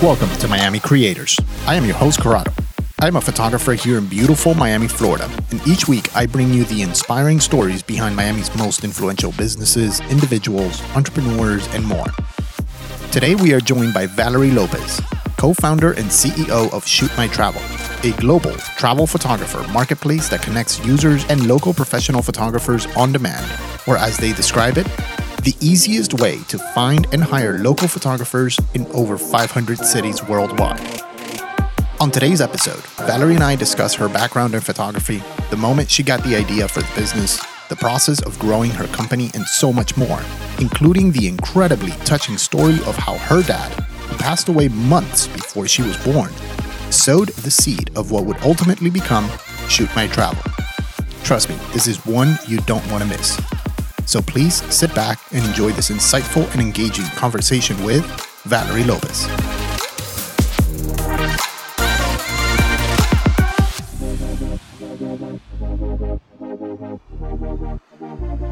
Welcome to Miami Creators. I am your host, Corrado. I am a photographer here in beautiful Miami, Florida, and each week I bring you the inspiring stories behind Miami's most influential businesses, individuals, entrepreneurs, and more. Today we are joined by Valerie Lopez, co founder and CEO of Shoot My Travel, a global travel photographer marketplace that connects users and local professional photographers on demand, or as they describe it, the easiest way to find and hire local photographers in over 500 cities worldwide. On today's episode, Valerie and I discuss her background in photography, the moment she got the idea for the business, the process of growing her company, and so much more, including the incredibly touching story of how her dad, who passed away months before she was born, sowed the seed of what would ultimately become Shoot My Travel. Trust me, this is one you don't want to miss. So please sit back and enjoy this insightful and engaging conversation with Valerie Lopez.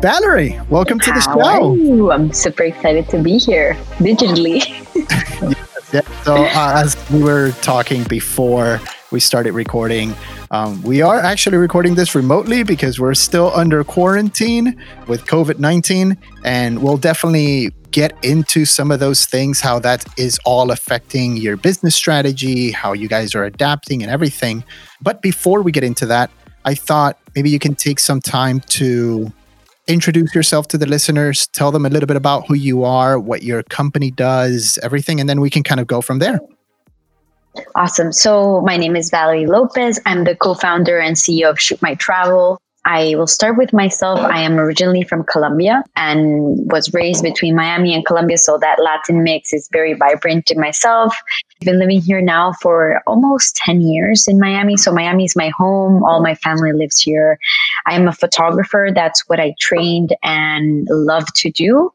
Valerie, welcome to the How show. I'm super excited to be here digitally. yeah. So, uh, as we were talking before we started recording, um, we are actually recording this remotely because we're still under quarantine with COVID 19. And we'll definitely get into some of those things, how that is all affecting your business strategy, how you guys are adapting and everything. But before we get into that, I thought maybe you can take some time to introduce yourself to the listeners, tell them a little bit about who you are, what your company does, everything, and then we can kind of go from there. Awesome. So, my name is Valerie Lopez. I'm the co founder and CEO of Shoot My Travel. I will start with myself. I am originally from Colombia and was raised between Miami and Colombia. So that Latin mix is very vibrant in myself. Been living here now for almost 10 years in Miami. So Miami is my home. All my family lives here. I am a photographer. That's what I trained and love to do.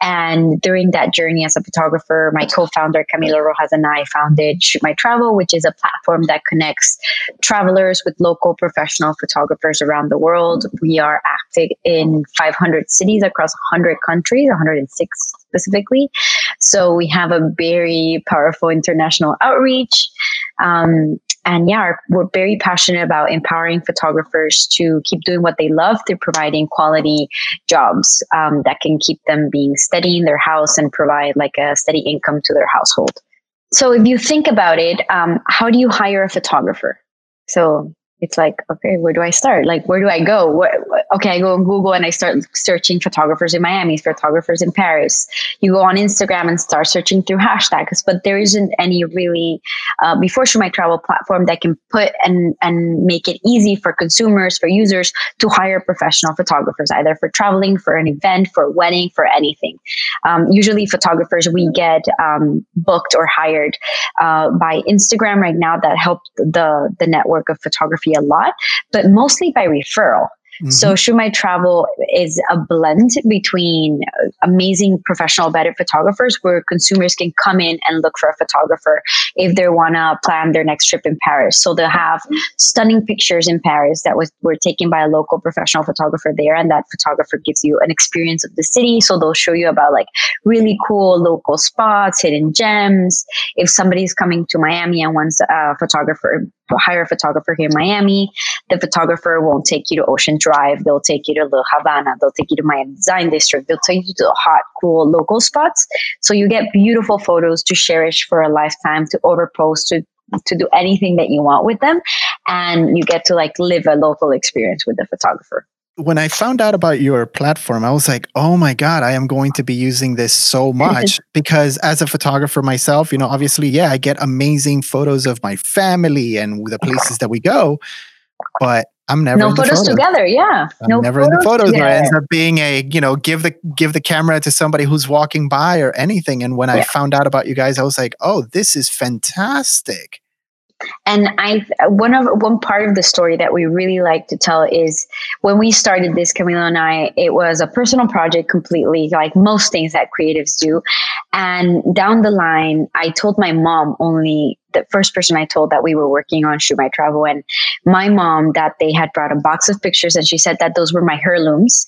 And during that journey as a photographer, my co-founder Camilo Rojas and I founded Shoot My Travel, which is a platform that connects travelers with local professional photographers around the world. We are active in 500 cities across 100 countries, 106 specifically. So we have a very powerful international outreach. Um, and yeah, we're very passionate about empowering photographers to keep doing what they love through providing quality jobs um, that can keep them being steady in their house and provide like a steady income to their household. So if you think about it, um, how do you hire a photographer? So it's like, okay, where do I start? Like, where do I go? What, okay, I go on Google and I start searching photographers in Miami, photographers in Paris. You go on Instagram and start searching through hashtags, but there isn't any really uh, before Shoot My Travel platform that can put and and make it easy for consumers, for users to hire professional photographers, either for traveling, for an event, for a wedding, for anything. Um, usually, photographers we get um, booked or hired uh, by Instagram right now that help the the network of photography a lot, but mostly by referral. Mm-hmm. So My Travel is a blend between amazing professional vetted photographers where consumers can come in and look for a photographer if they want to plan their next trip in Paris. So they'll have stunning pictures in Paris that was were taken by a local professional photographer there, and that photographer gives you an experience of the city. So they'll show you about like really cool local spots, hidden gems. If somebody's coming to Miami and wants a photographer, hire a photographer here in Miami, the photographer won't take you to Ocean Drive. They'll take you to La Havana. They'll take you to Miami Design District. They'll take you to the hot, cool local spots. So you get beautiful photos to cherish for a lifetime, to overpost, to to do anything that you want with them, and you get to like live a local experience with the photographer when I found out about your platform, I was like, oh my God, I am going to be using this so much because as a photographer myself, you know, obviously, yeah, I get amazing photos of my family and the places that we go, but I'm never no photos, photos, together. Yeah, I'm no never in the photos. Together. Or ends up being a you know give the give the camera to somebody who's walking by or anything. And when yeah. I found out about you guys, I was like, oh, this is fantastic. And I one of one part of the story that we really like to tell is when we started this, Camilo and I, it was a personal project completely, like most things that creatives do. And down the line, I told my mom only the first person I told that we were working on Shoot My Travel. And my mom, that they had brought a box of pictures and she said that those were my heirlooms.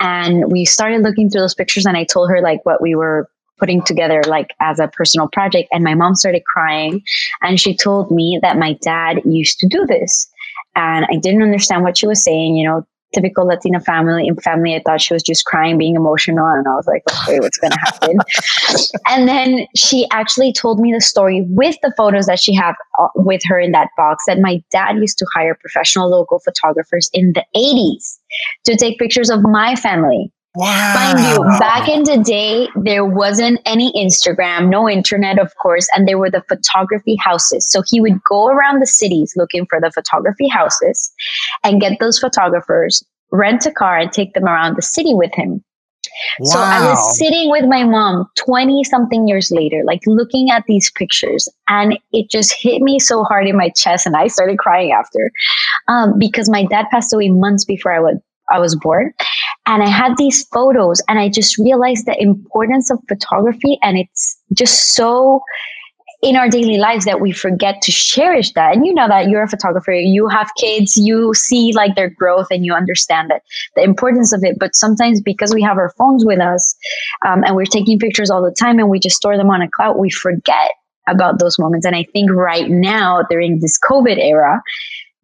And we started looking through those pictures and I told her like what we were putting together like as a personal project and my mom started crying and she told me that my dad used to do this and i didn't understand what she was saying you know typical Latina family in family. I thought she was just crying, being emotional, and I was like, okay, what's gonna happen? and then she actually told me the story with the photos that she had uh, with her in that box. That my dad used to hire professional local photographers in the '80s to take pictures of my family. Wow. Mind you, back in the day, there wasn't any Instagram, no internet, of course, and there were the photography houses. So he would go around the cities looking for the photography houses and get those photographers, rent a car, and take them around the city with him. Wow. So I was sitting with my mom 20 something years later, like looking at these pictures, and it just hit me so hard in my chest, and I started crying after um, because my dad passed away months before I was I was born. And I had these photos and I just realized the importance of photography and it's just so in our daily lives that we forget to cherish that. And you know that you're a photographer, you have kids, you see like their growth and you understand that the importance of it. But sometimes because we have our phones with us um, and we're taking pictures all the time and we just store them on a cloud, we forget about those moments. And I think right now during this COVID era,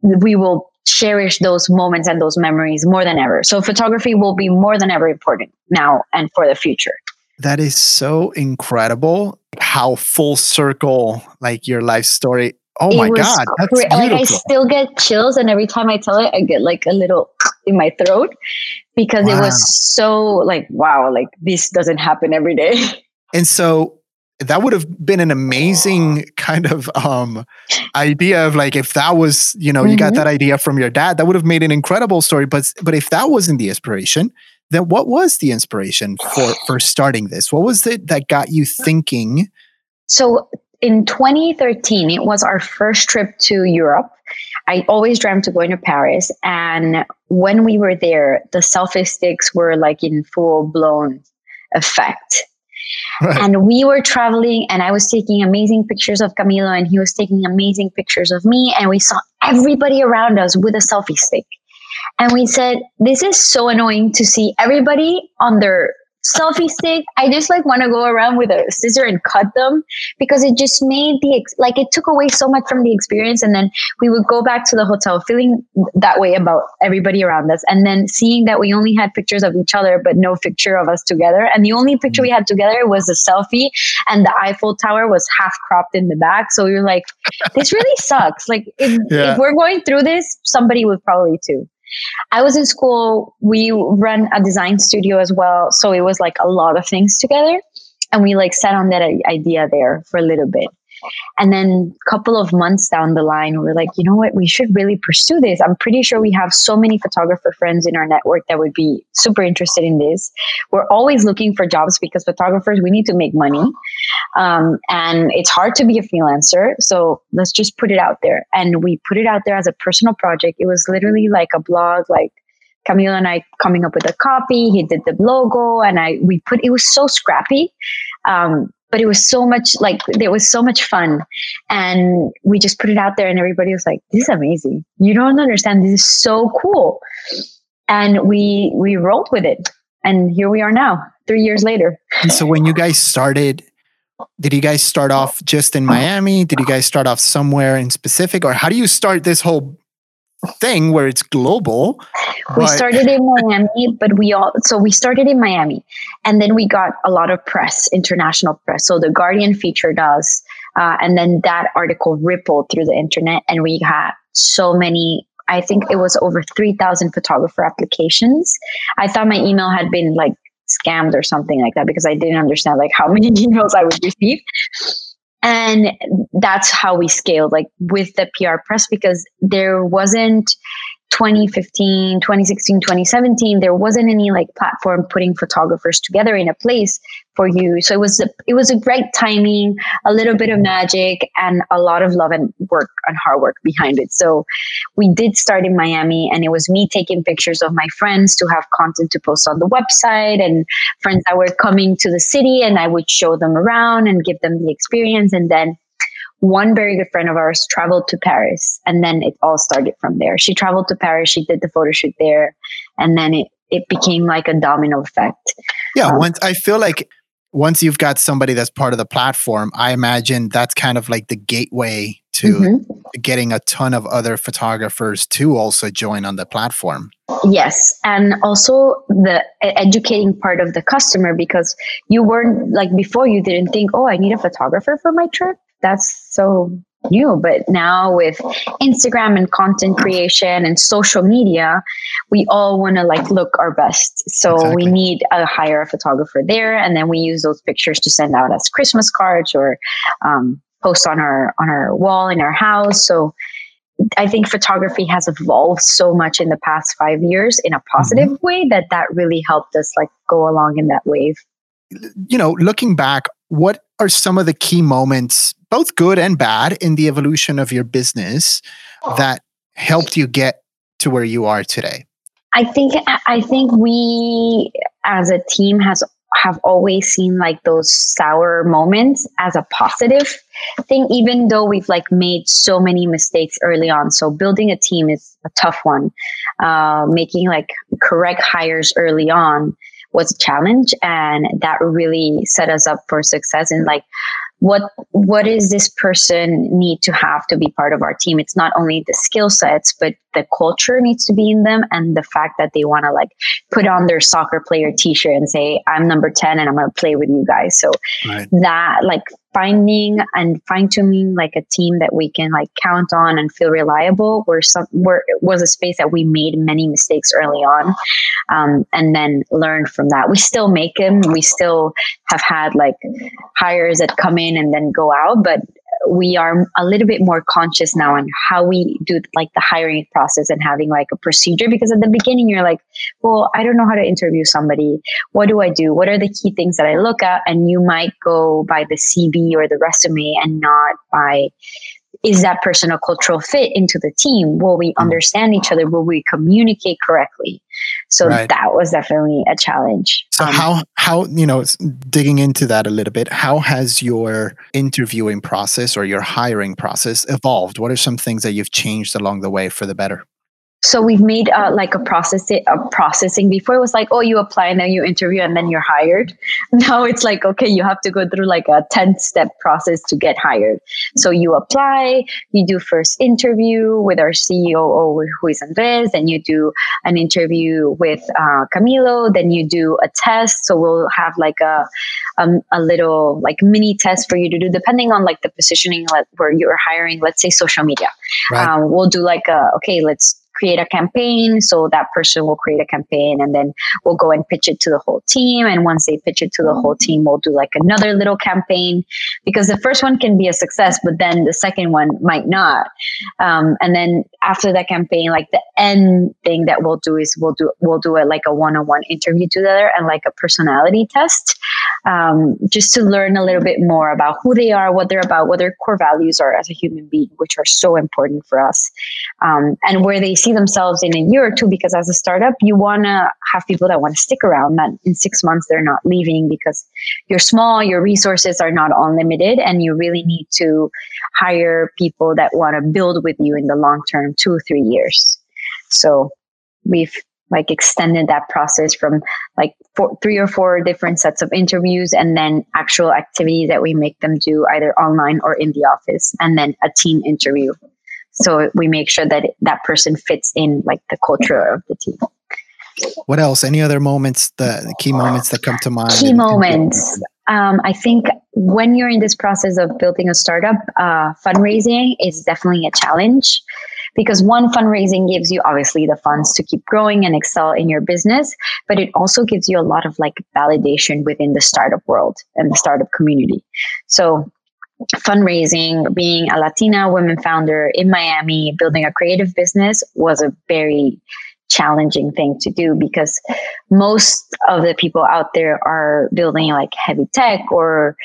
we will cherish those moments and those memories more than ever. So photography will be more than ever important now and for the future. That is so incredible how full circle like your life story. Oh it my god, that's cra- like I still get chills and every time I tell it I get like a little in my throat because wow. it was so like wow, like this doesn't happen every day. And so that would have been an amazing kind of um idea of like if that was you know mm-hmm. you got mm-hmm. that idea from your dad that would have made an incredible story but but if that wasn't the inspiration then what was the inspiration for for starting this what was it that got you thinking so in 2013 it was our first trip to europe i always dreamt of going to paris and when we were there the selfie sticks were like in full blown effect Right. And we were traveling, and I was taking amazing pictures of Camilo, and he was taking amazing pictures of me. And we saw everybody around us with a selfie stick. And we said, This is so annoying to see everybody on their selfie stick. I just like want to go around with a scissor and cut them because it just made the ex- like it took away so much from the experience. And then we would go back to the hotel feeling that way about everybody around us, and then seeing that we only had pictures of each other but no picture of us together. And the only picture we had together was a selfie, and the Eiffel Tower was half cropped in the back. So you're like, this really sucks. Like if, yeah. if we're going through this, somebody would probably too. I was in school. We run a design studio as well. So it was like a lot of things together. And we like sat on that idea there for a little bit. And then a couple of months down the line, we are like, you know what, we should really pursue this. I'm pretty sure we have so many photographer friends in our network that would be super interested in this. We're always looking for jobs because photographers, we need to make money. Um, and it's hard to be a freelancer. So let's just put it out there. And we put it out there as a personal project. It was literally like a blog, like Camilo and I coming up with a copy. He did the logo, and I we put it was so scrappy. Um, but it was so much like it was so much fun and we just put it out there and everybody was like this is amazing you don't understand this is so cool and we we rolled with it and here we are now three years later and so when you guys started did you guys start off just in miami did you guys start off somewhere in specific or how do you start this whole thing where it's global. We started in Miami, but we all so we started in Miami, and then we got a lot of press, international press. So the Guardian featured us, uh, and then that article rippled through the internet, and we had so many. I think it was over three thousand photographer applications. I thought my email had been like scammed or something like that because I didn't understand like how many emails I would receive. And that's how we scaled like with the pr press because there wasn't 2015 2016 2017 there wasn't any like platform putting photographers together in a place for you. So it was a, it was a great timing a little bit of magic and a lot of love and work and hard work behind it. So we did start in miami and it was me taking pictures of my friends to have content to post on the website and friends that were coming to the city and i would show them around and give them the experience and then one very good friend of ours traveled to Paris and then it all started from there. She traveled to Paris, she did the photo shoot there, and then it, it became like a domino effect. Yeah, um, once I feel like once you've got somebody that's part of the platform, I imagine that's kind of like the gateway to mm-hmm. getting a ton of other photographers to also join on the platform. Yes, and also the educating part of the customer because you weren't like before you didn't think, "Oh, I need a photographer for my trip." That's so new but now with instagram and content creation and social media we all want to like look our best so exactly. we need a hire a photographer there and then we use those pictures to send out as christmas cards or um, post on our on our wall in our house so I think photography has evolved so much in the past five years in a positive mm-hmm. way that that really helped us like go along in that wave. You know, looking back, what are some of the key moments, both good and bad, in the evolution of your business that helped you get to where you are today? I think I think we as a team has have always seen like those sour moments as a positive thing even though we've like made so many mistakes early on. So building a team is a tough one. Uh, making like correct hires early on was a challenge and that really set us up for success. And like what what is this person need to have to be part of our team? It's not only the skill sets but the culture needs to be in them and the fact that they want to like put on their soccer player t-shirt and say i'm number 10 and i'm going to play with you guys. So right. that like finding and fine tuning like a team that we can like count on and feel reliable were some were was a space that we made many mistakes early on um, and then learned from that. We still make them we still have had like hires that come in and then go out but we are a little bit more conscious now on how we do like the hiring process and having like a procedure because at the beginning you're like well i don't know how to interview somebody. What do i do? What are the key things that i look at? And you might go by the cv or the resume and not by is that person a cultural fit into the team? Will we mm-hmm. understand each other? Will we communicate correctly? So right. that was definitely a challenge. So um, how how you know digging into that a little bit, how has your interviewing process or your hiring process evolved? What are some things that you've changed along the way for the better? So we've made uh, like a process a processing. Before it was like, oh, you apply and then you interview and then you're hired. Now it's like, okay, you have to go through like a ten step process to get hired. So you apply, you do first interview with our CEO who is Andres, then you do an interview with uh, Camilo, then you do a test. So we'll have like a um, a little like mini test for you to do depending on like the positioning where you're hiring. Let's say social media. Right. Um, we'll do like a okay, let's create a campaign. So that person will create a campaign and then we'll go and pitch it to the whole team. And once they pitch it to the whole team, we'll do like another little campaign because the first one can be a success, but then the second one might not. Um, and then after that campaign, like the end thing that we'll do is we'll do, we'll do it like a one-on-one interview together and like a personality test um, just to learn a little bit more about who they are, what they're about, what their core values are as a human being, which are so important for us, um, and where they see themselves in a year or two. Because as a startup, you want to have people that want to stick around, that in six months they're not leaving because you're small, your resources are not unlimited, and you really need to hire people that want to build with you in the long term, two three years. So we've like extended that process from like four, three or four different sets of interviews and then actual activities that we make them do either online or in the office and then a team interview so we make sure that that person fits in like the culture of the team. What else? Any other moments the key moments that come to mind key moments. um, i think when you're in this process of building a startup uh, fundraising is definitely a challenge because one fundraising gives you obviously the funds to keep growing and excel in your business but it also gives you a lot of like validation within the startup world and the startup community. So fundraising being a latina women founder in miami building a creative business was a very challenging thing to do because most of the people out there are building like heavy tech or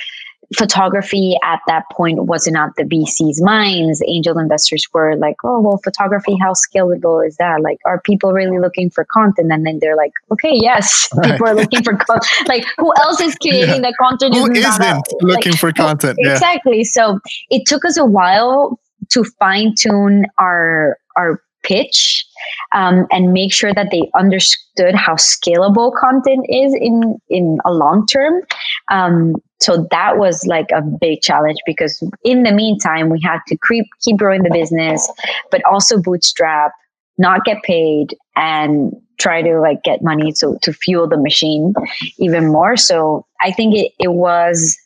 photography at that point wasn't at the VC's minds. Angel investors were like, oh, well, photography, how scalable is that? Like, are people really looking for content? And then they're like, okay, yes, right. people are looking for content. Like, who else is creating yeah. the content? Who isn't looking like, for content? Yeah. Exactly. So it took us a while to fine tune our our pitch um, and make sure that they understood how scalable content is in in a long term. Um, so that was like a big challenge because in the meantime we had to keep keep growing the business, but also bootstrap, not get paid, and try to like get money to to fuel the machine even more. So I think it, it was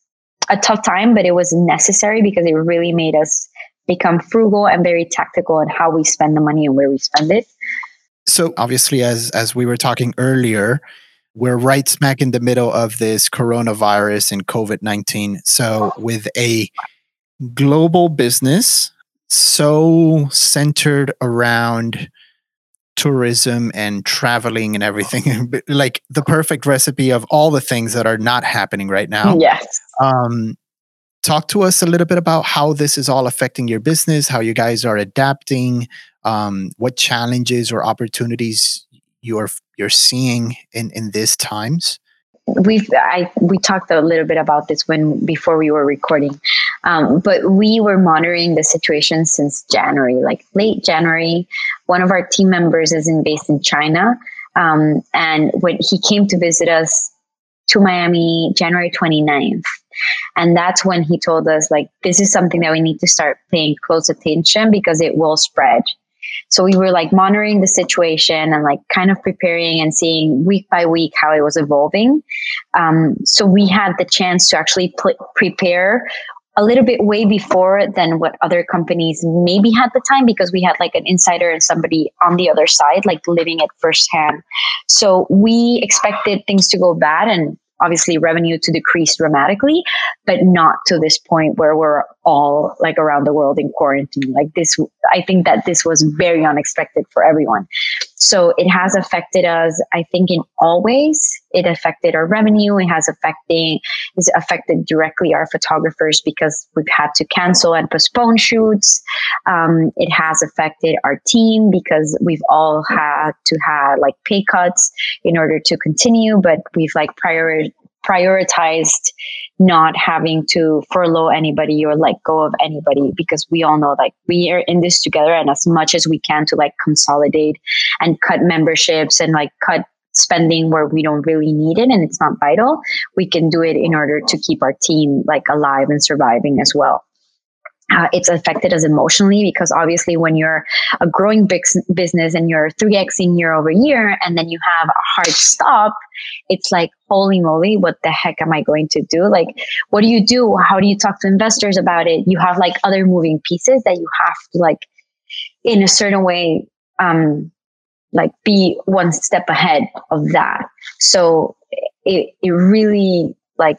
a tough time, but it was necessary because it really made us become frugal and very tactical in how we spend the money and where we spend it. So obviously, as as we were talking earlier, we're right smack in the middle of this coronavirus and COVID nineteen. So with a global business so centered around tourism and traveling and everything like the perfect recipe of all the things that are not happening right now. Yes. Um talk to us a little bit about how this is all affecting your business, how you guys are adapting, um, what challenges or opportunities you're you're seeing in in these times. We've I we talked a little bit about this when before we were recording, um, but we were monitoring the situation since January, like late January. One of our team members is in based in China, um, and when he came to visit us to Miami January 29th. And that's when he told us, like, this is something that we need to start paying close attention because it will spread. So we were like monitoring the situation and like kind of preparing and seeing week by week how it was evolving. Um, so we had the chance to actually pl- prepare a little bit way before than what other companies maybe had the time because we had like an insider and somebody on the other side like living it firsthand so we expected things to go bad and obviously revenue to decrease dramatically, but not to this point where we're all like around the world in quarantine. Like this, I think that this was very unexpected for everyone. So it has affected us, I think, in all ways. It affected our revenue. It has affecting, it's affected directly our photographers because we've had to cancel and postpone shoots. Um, it has affected our team because we've all had to have like pay cuts in order to continue, but we've like prior prioritized not having to furlough anybody or let go of anybody because we all know like we are in this together and as much as we can to like consolidate and cut memberships and like cut spending where we don't really need it and it's not vital we can do it in order to keep our team like alive and surviving as well it's affected us emotionally because obviously when you're a growing big business and you're 3xing year over year and then you have a hard stop it's like holy moly what the heck am i going to do? Like what do you do? How do you talk to investors about it? You have like other moving pieces that you have to like in a certain way um like be one step ahead of that. So it, it really like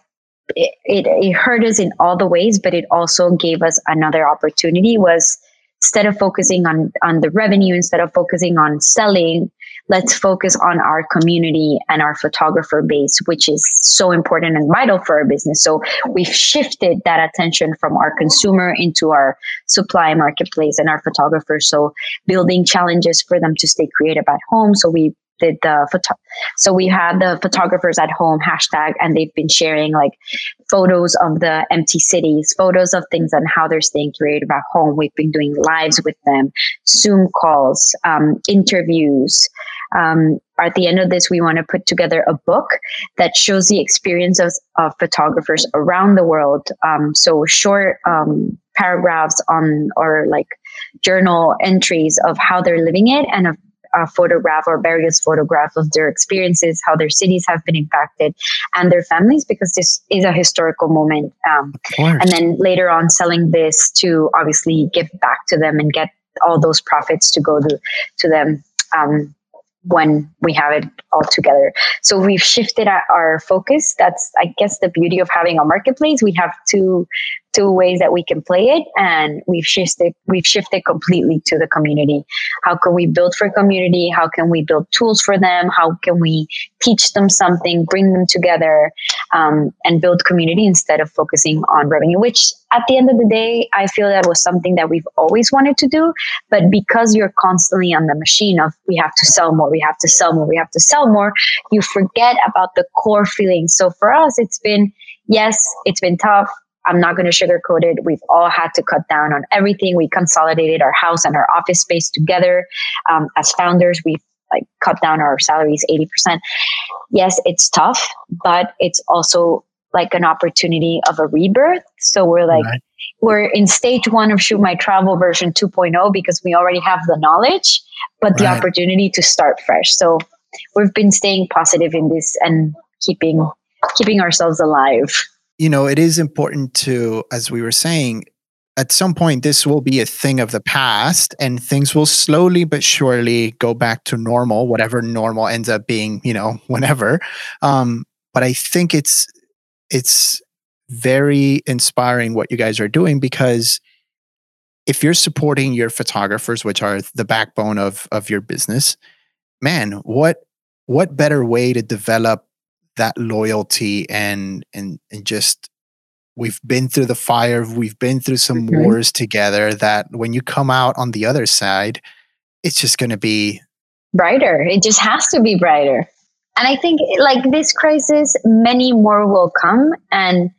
it, it, it hurt us in all the ways, but it also gave us another opportunity was instead of focusing on on the revenue, instead of focusing on selling, let's focus on our community and our photographer base, which is so important and vital for our business. So we've shifted that attention from our consumer into our supply marketplace and our photographers. So building challenges for them to stay creative at home. So we did the photo. So we had the photographers at home hashtag, and they've been sharing like photos of the empty cities, photos of things and how they're staying creative at home. We've been doing lives with them, Zoom calls, um, interviews. Um, at the end of this, we want to put together a book that shows the experiences of photographers around the world. Um, so short um, paragraphs on or like journal entries of how they're living it and of a photograph or various photographs of their experiences, how their cities have been impacted, and their families, because this is a historical moment. Um, and then later on, selling this to obviously give back to them and get all those profits to go to, to them. Um, when we have it all together. So we've shifted our focus. That's, I guess, the beauty of having a marketplace. We have two two ways that we can play it and we've shifted we've shifted completely to the community. How can we build for community? How can we build tools for them? How can we teach them something bring them together um, and build community instead of focusing on revenue? Which at the end of the day i feel that was something that we've always wanted to do but because you're constantly on the machine of we have to sell more we have to sell more we have to sell more you forget about the core feelings. So for us it's been yes it's been tough I'm not going to sugarcoat it. We've all had to cut down on everything. We consolidated our house and our office space together. Um, as founders, we've like cut down our salaries 80%. Yes, it's tough, but it's also like an opportunity of a rebirth. So we're like, right. we're in stage one of Shoot My Travel version 2.0 because we already have the knowledge, but right. the opportunity to start fresh. So we've been staying positive in this and keeping keeping ourselves alive you know, it is important to, as we were saying, at some point this will be a thing of the past and things will slowly but surely go back to normal whatever normal ends up being you know whenever. Um, but i think it's it's very inspiring what you guys are doing because if you're supporting your photographers which are the backbone of of your business man what what better way to develop that loyalty and and and just we've been through the fire we've been through some mm-hmm. wars together that when you come out on the other side it's just going to be brighter. It just has to be brighter. And i think like this crisis many more will come. And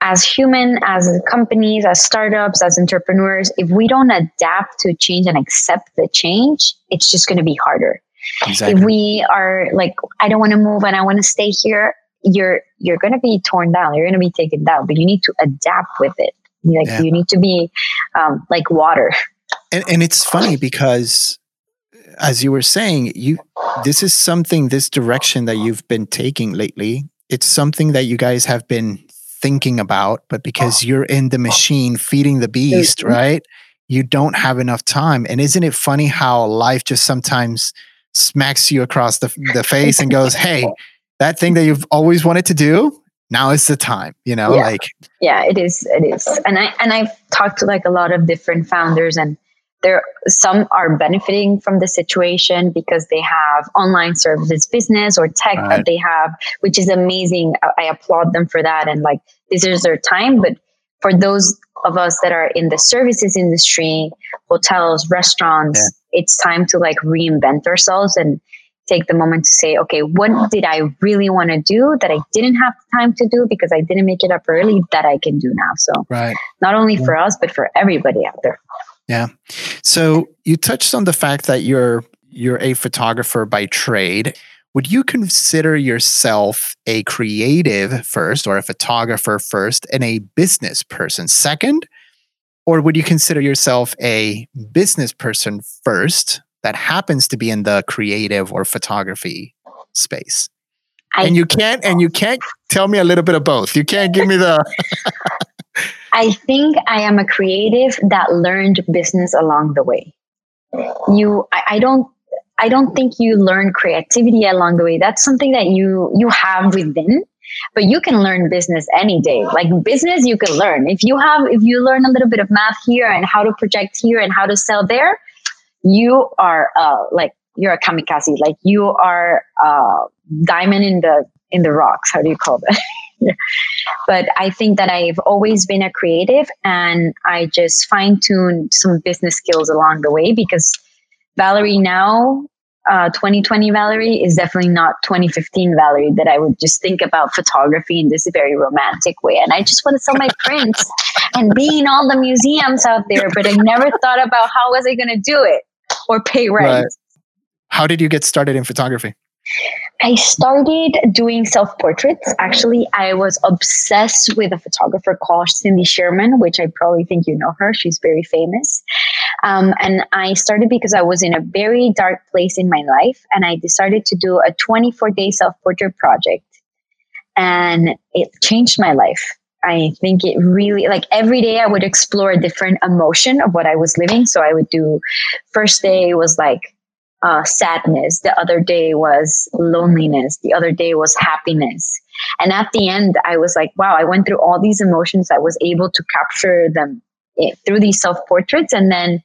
as human as companies as startups as entrepreneurs if we don't adapt to change and accept the change it's just going to be harder Exactly. If we are like, I don't want to move and I want to stay here, you're you're going to be torn down. You're going to be taken down. But you need to adapt with it. Like yeah. you need to be um, like water. And, and it's funny because, as you were saying, you this is something this direction that you've been taking lately. It's something that you guys have been thinking about, but because you're in the machine feeding the beast, mm-hmm. right? You don't have enough time. And isn't it funny how life just sometimes smacks you across the, the face and goes, Hey, that thing that you've always wanted to do, now is the time, you know, yeah. like Yeah, it is. It is. And I and I've talked to like a lot of different founders and there some are benefiting from the situation because they have online services business or tech right. that they have, which is amazing. I applaud them for that. And like this is their time. But for those of us that are in the services industry, hotels, restaurants, yeah it's time to like reinvent ourselves and take the moment to say, okay, what did I really want to do that I didn't have time to do because I didn't make it up early that I can do now? So, right. not only yeah. for us, but for everybody out there. Yeah. So you touched on the fact that you're you're a photographer by trade. Would you consider yourself a creative first or a photographer first and a business person second? Or would you consider yourself a business person first that happens to be in the creative or photography space? I, and you can't and you can't tell me a little bit of both. You can't give me the I think I am a creative that learned business along the way. You I, I don't I don't think you learn creativity along the way. That's something that you you have within but you can learn business any day. Like business you can learn. If you have if you learn a little bit of math here and how to project here and how to sell there you are uh, like you're a kamikaze. Like you are a diamond in the in the rocks. How do you call that? But i think that i've always been a creative and i just fine-tuned some business skills along the way because valerie now uh, 2020 Valerie is definitely not 2015 Valerie that I would just think about photography in this very romantic way. And I just want to sell my prints and be in all the museums out there, but I never thought about how was I going to do it or pay rent. Right. How did you get started in photography? I started doing self portraits. Actually, I was obsessed with a photographer called Cindy Sherman, which I probably think you know her. She's very famous. Um, and I started because I was in a very dark place in my life, and I decided to do a 24 day self portrait project. And it changed my life. I think it really, like every day, I would explore a different emotion of what I was living. So I would do, first day was like uh, sadness. The other day was loneliness. The other day was happiness. And at the end, I was like, wow, I went through all these emotions. I was able to capture them eh, through these self portraits. And then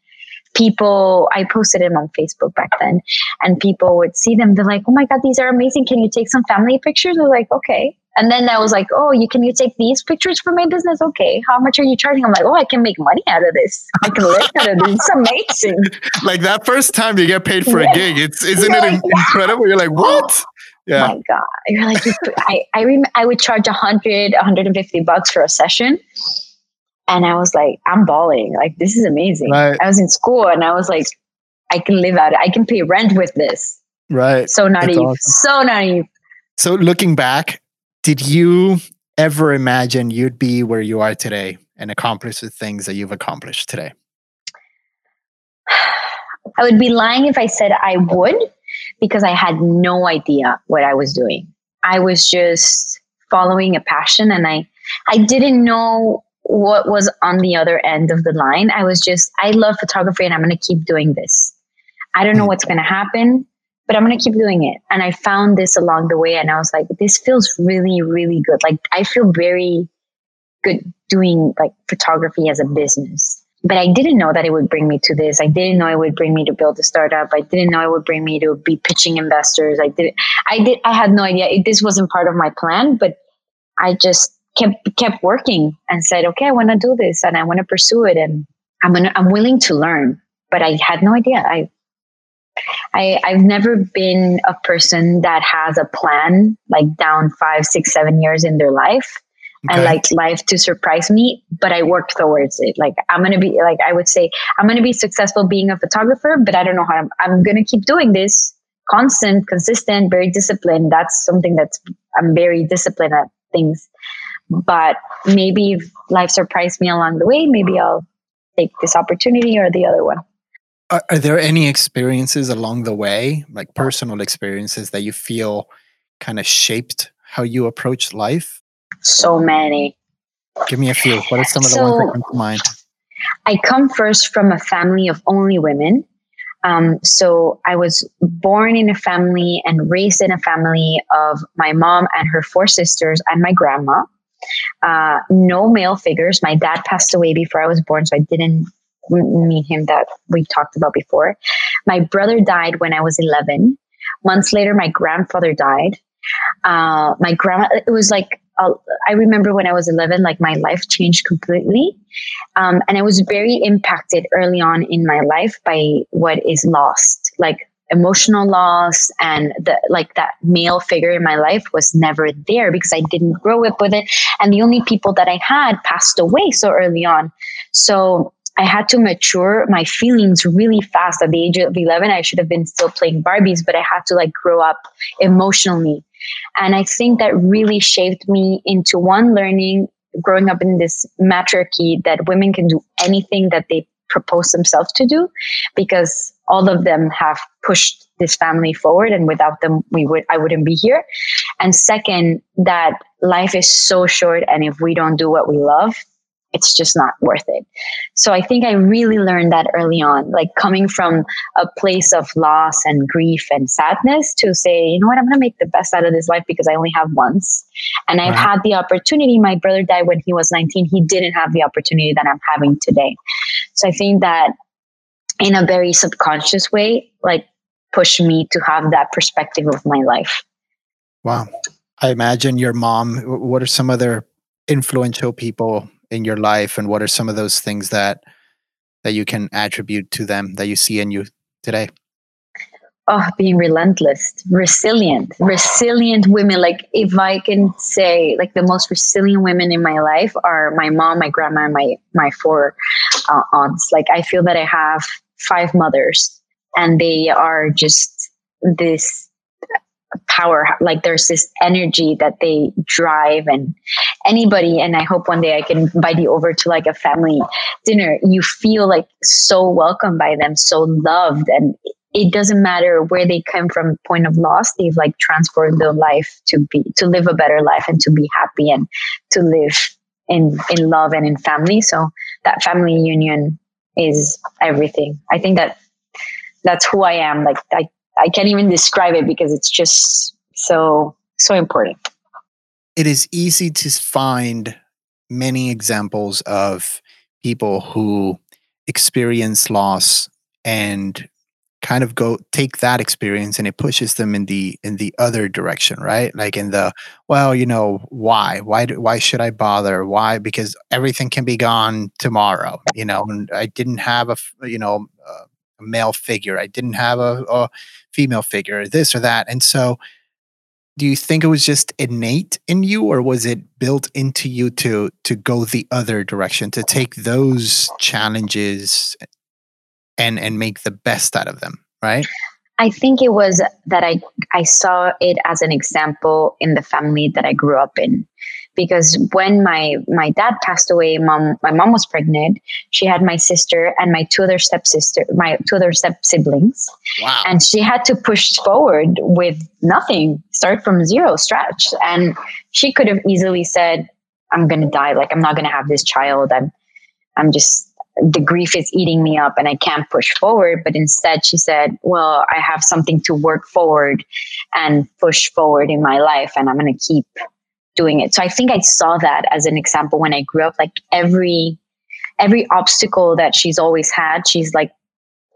people, I posted them on Facebook back then, and people would see them. They're like, oh my God, these are amazing. Can you take some family pictures? They're like, okay. And then I was like, oh, you can you take these pictures for my business? Okay. How much are you charging? I'm like, oh, I can make money out of this. I can live out of this. It's amazing. like that first time you get paid for yeah. a gig, it's isn't it like, incredible? You're like, what? Yeah. My God. You're like, I, I, rem- I would charge 100, 150 bucks for a session. And I was like, I'm bawling. Like, this is amazing. Right. I was in school and I was like, I can live out it. I can pay rent with this. Right. So naive. Awesome. So naive. So looking back, did you ever imagine you'd be where you are today and accomplish the things that you've accomplished today? I would be lying if I said I would because I had no idea what I was doing. I was just following a passion and I I didn't know what was on the other end of the line. I was just I love photography and I'm going to keep doing this. I don't know hmm. what's going to happen but I'm going to keep doing it. And I found this along the way and I was like, this feels really, really good. Like I feel very good doing like photography as a business. But I didn't know that it would bring me to this. I didn't know it would bring me to build a startup. I didn't know it would bring me to be pitching investors. I did I did I had no idea. It, this wasn't part of my plan, but I just kept kept working and said, "Okay, I want to do this and I want to pursue it and I'm gonna, I'm willing to learn." But I had no idea. I I, I've never been a person that has a plan like down five, six, seven years in their life. Okay. and like life to surprise me, but I work towards it. Like I'm gonna be like I would say I'm gonna be successful being a photographer, but I don't know how I'm, I'm gonna keep doing this constant, consistent, very disciplined. That's something that's I'm very disciplined at things. But maybe if life surprised me along the way, maybe I'll take this opportunity or the other one. Are, are, there any experiences along the way, like personal experiences, that you feel kind of shaped how you approach life? So many. Give me a few. What are some of the so, ones that come to mind? I come first from a family of only women. Um, so I was born in a family and raised in a family of my mom and her four sisters and my grandma. Uh, no male figures. My dad passed away before I was born, so I didn't meet him that we talked about before. My brother died when I was 11. Months later, my grandfather died. Uh, my grandma, it was like, uh, I remember when I was 11, like my life changed completely. Um, and I was very impacted early on in my life by what is lost, like emotional loss and the like that male figure in my life was never there because I didn't grow up with it. And the only people that I had passed away so early on. So I had to mature my feelings really fast at the age of 11. I should have been still playing Barbies, but I had to like grow up emotionally. And I think that really shaped me into one learning, growing up in this matriarchy that women can do anything that they propose themselves to do because all of them have pushed this family forward and without them we would I wouldn't be here. And second, that life is so short and if we don't do what we love, it's just not worth it. So I think I really learned that early on, like coming from a place of loss and grief and sadness to say, you know what, I'm going to make the best out of this life because I only have once. And I've had the opportunity. My brother died when he was 19. He didn't have the opportunity that I'm having today. So I think that in a very subconscious way, like pushed me to have that perspective of my life. Wow. I imagine your mom, what are some other influential people in your life and what are some of those things that that you can attribute to them that you see in you today? Oh being relentless resilient resilient women. Like if i can say like the most resilient women in my life are my mom my grandma and my my four uh, aunts. Like i feel that i have five mothers and they are just this power like there's this energy that they drive and anybody and i hope one day i can invite you over to like a family dinner you feel like so welcome by them so loved and it doesn't matter where they come from point of loss they've like transformed their life to be to live a better life and to be happy and to live in in love and in family so that family union is everything i think that that's who I am. Like I, I can't even describe it because it's just so so important. It is easy to find many examples of people who experience loss and kind of go take that experience and it pushes them in the in the other direction right? Like in the well you know why? Why do, why should i bother? Why? Because everything can be gone tomorrow you know and i didn't have a you know uh, a male figure. I didn't have a, a female figure this or that and so do you think it was just innate in you or was it built into you to to go the other direction to take those challenges and and make the best out of them right? I think it was that i i saw it as an example in the family that i grew up in because when my my dad passed away mom my mom was pregnant. She had my sister and my two other stepsister my two other step siblings. Wow. and she had to push forward with nothing start from zero scratch and she could have easily said i'm going to die. Like i'm not going to have this child. I'm i'm just the grief is eating me up and I can't push forward. But instead, she said, Well, I have something to work forward and push forward in my life, and I'm going to keep doing it. So I think I saw that as an example when I grew up. Like every every obstacle that she's always had, she's like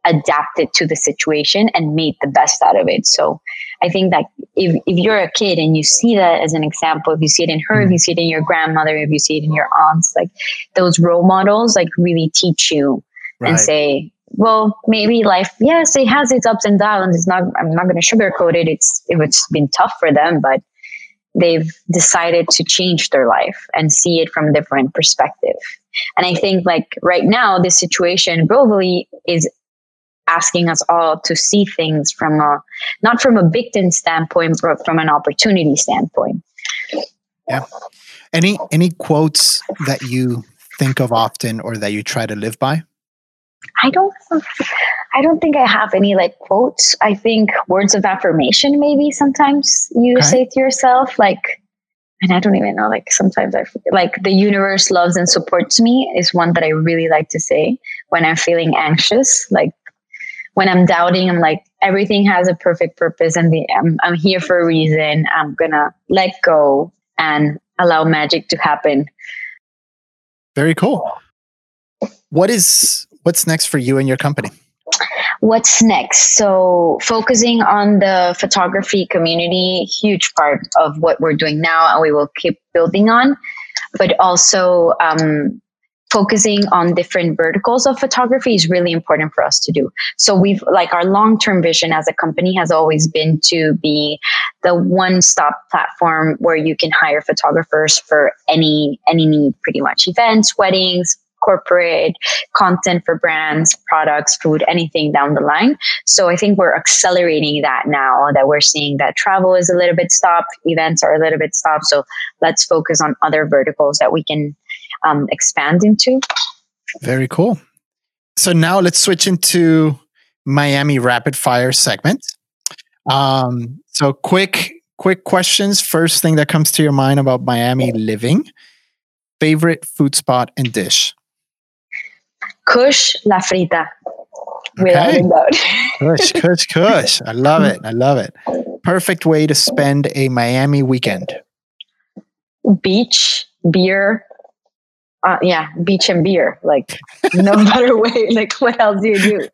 adapted to the situation and made the best out of it. So I think that if, if you're a kid and you see that as an example, if you see it in her, if mm. you see it in your grandmother, if you see it in your aunts, like those role models, like really teach you right. and say, well, maybe life, yes, it has its ups and downs. It's not, I'm not going to sugarcoat it. It's, it's been tough for them, but they've decided to change their life and see it from a different perspective. And I think like right now, this situation globally is asking us all to see things from a not from a victim standpoint but from an opportunity standpoint. Yeah. Any any quotes that you think of often or that you try to live by? I don't i don't think i have any like quotes i think words of affirmation maybe sometimes you okay. say to yourself like and I don't even know, like sometimes I forget, like the universe loves and supports me is one that I really like to say when I'm feeling anxious. Like when I'm doubting, I'm like, everything has a perfect purpose and the, I'm, I'm here for a reason. I'm to let go and allow magic to happen. Very cool. What is, what's next for you and your company? What's next? So, focusing on the photography community, huge part of what we're doing now, and we will keep building on. But also, um, focusing on different verticals of photography is really important for us to do. So we've like our long-term vision as a company has always been to be the one-stop platform where you can hire photographers for any any need pretty much events, weddings, corporate content for brands, products, food, anything down the line. So I think we're accelerating that now that we're seeing that travel is a little bit stopped, events are a little bit stopped. So let's focus on other verticals that we can um, expand into. Very cool. So now let's switch into Miami rapid fire segment. Um, so quick, quick questions. First thing that comes to your mind about Miami living. Favorite food spot and dish. Kush La Frita. Without okay. kush, kush, kush. I love it. I love it. Perfect way to spend a Miami weekend. Beach, beer, uh, yeah, beach and beer. Like no better way. Like what else do you do?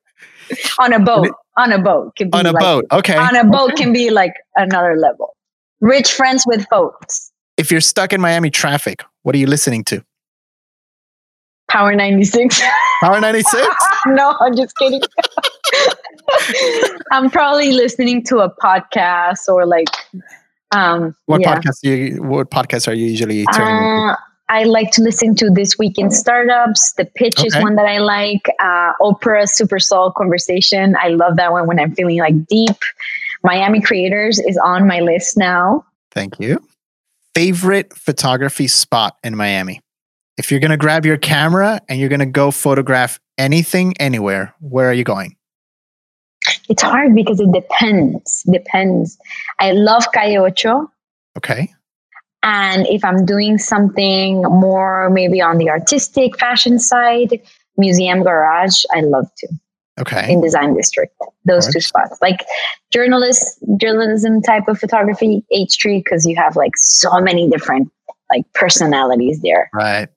On a boat. On a boat. Can be on a like, boat. Okay. On a boat can be like another level. Rich friends with boats. If you're stuck in Miami traffic, what are you listening to? Power 96. Power 96? no, I'm just kidding. I'm probably listening to a podcast or like um what yeah. podcast you what podcasts are you usually uh, I like to listen to This Week in Startups. The Pitch okay. is one that I like. Uh, Oprah Super Soul Conversation. I love that one when I'm feeling like deep. Miami Creators is on my list now. Thank you. Favorite photography spot in Miami? If you're going to grab your camera and you're going to go photograph anything, anywhere, where are you going? It's hard because it depends. Depends. I love Calle Ocho. Okay. And if I'm doing something more maybe on the artistic fashion side, Museum Garage, I love to. Okay. in Design District. Those two spots, like journalist, journalism type of photography, H Tree, because you have like so many different like personalities there. Right.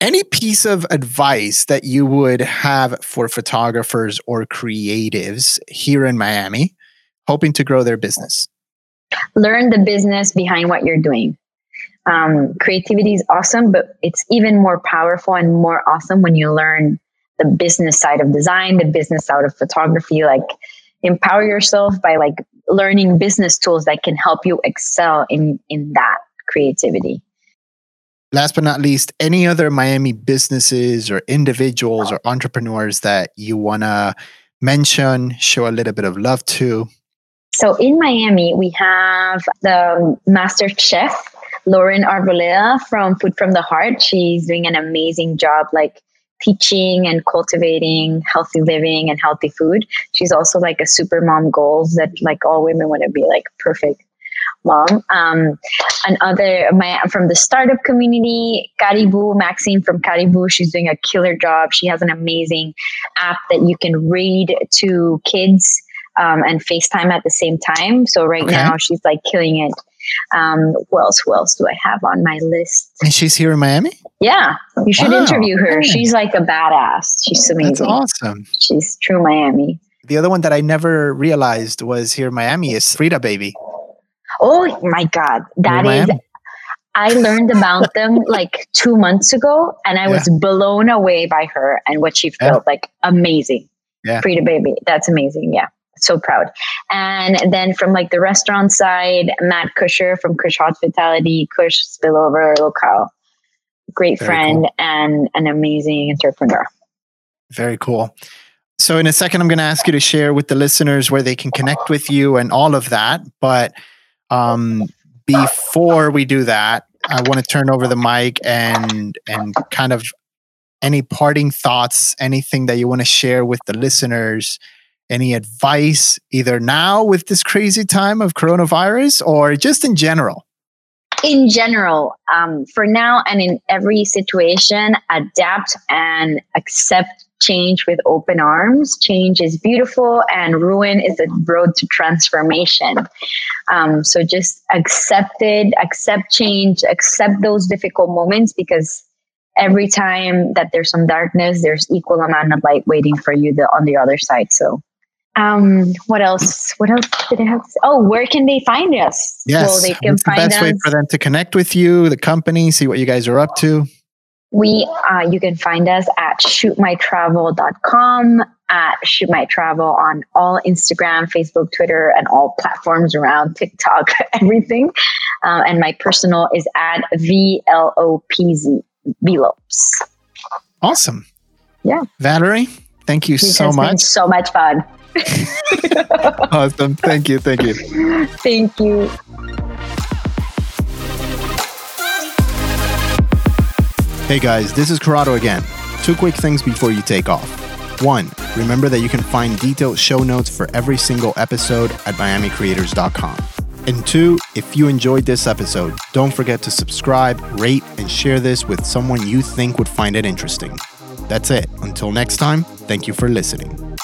Any piece of advice that you would have for photographers or creatives here in Miami hoping to grow their business? Learn the business behind what you're doing. Um, creativity is awesome, but it's even more powerful and more awesome when you learn the business side of design, the business side of photography. Like, empower yourself by like learning business tools that can help you excel in in that creativity. Last but not least, any other Miami businesses or individuals or entrepreneurs that you want to mention, show a little bit of love to? So in Miami, we have the master chef, Lauren Arboleda from Food from the Heart. She's doing an amazing job, like teaching and cultivating healthy living and healthy food. She's also like a super mom goals that like all women want to be like perfect mom. Um, another my from the startup community, Caribu Maxeme from Caribu. She's doing a killer job. She has an amazing app that you can read to kids um, and FaceTime at the same time. So right Okay. now she's like killing it. Um, who else? Who else do I have on my list? And she's here in Miami? Yeah, you should Wow, interview her. She's like a badass. She's amazing. That's awesome. She's true Miami. The other one that I never realized was here in Miami is Frida Baby. Oh my God. that is. Miami. I learned about them like two months ago and I was blown away by her and what she Yeah. Like amazing. Yeah. Frida Baby. That's amazing. Yeah. So proud. And then from like the restaurant side, Matt Kuscher from Kush Hospitality, Kush Spillover Lokal. Great Very friend cool. and an amazing entrepreneur. Very cool. So, in a second, I'm going to ask you to share with the listeners where they can connect with you and all of that. But um, before we do that, I want to turn over the mic and and kind of any parting thoughts, anything that you want to share with the listeners, any advice, either now with this crazy time of coronavirus or just in general. In general, um, for now and in every situation, adapt and accept change with open arms. Change is beautiful, and ruin is a road to transformation. Um, so just accept it, accept change, accept those difficult moments because every time that there's some darkness, there's equal amount of light waiting for you the, on the other side. So. Um, what else? What else did I have? To say? Oh, where can they find us? Yes. Well, they can What's the best us. way for them to connect with you, the company, see what you guys are up to? We uh, you can find us at shootmytravel.com, at shootmytravel on all Instagram, Facebook, Twitter, and all platforms around TikTok, everything. Uh, and my personal is at VLOPZ, Vlopes. Awesome. Yeah. Valerie, thank you This so much. so much fun. awesome. Thank you. Thank you. Thank you. Hey guys, this is Corrado again. Two quick things before you take off. One, remember that you can find detailed show notes for every single episode at miamicreators.com. And two, if you enjoyed this episode, don't forget to subscribe, rate, and share this with someone you think would find it interesting. That's it. Until next time, thank you for listening.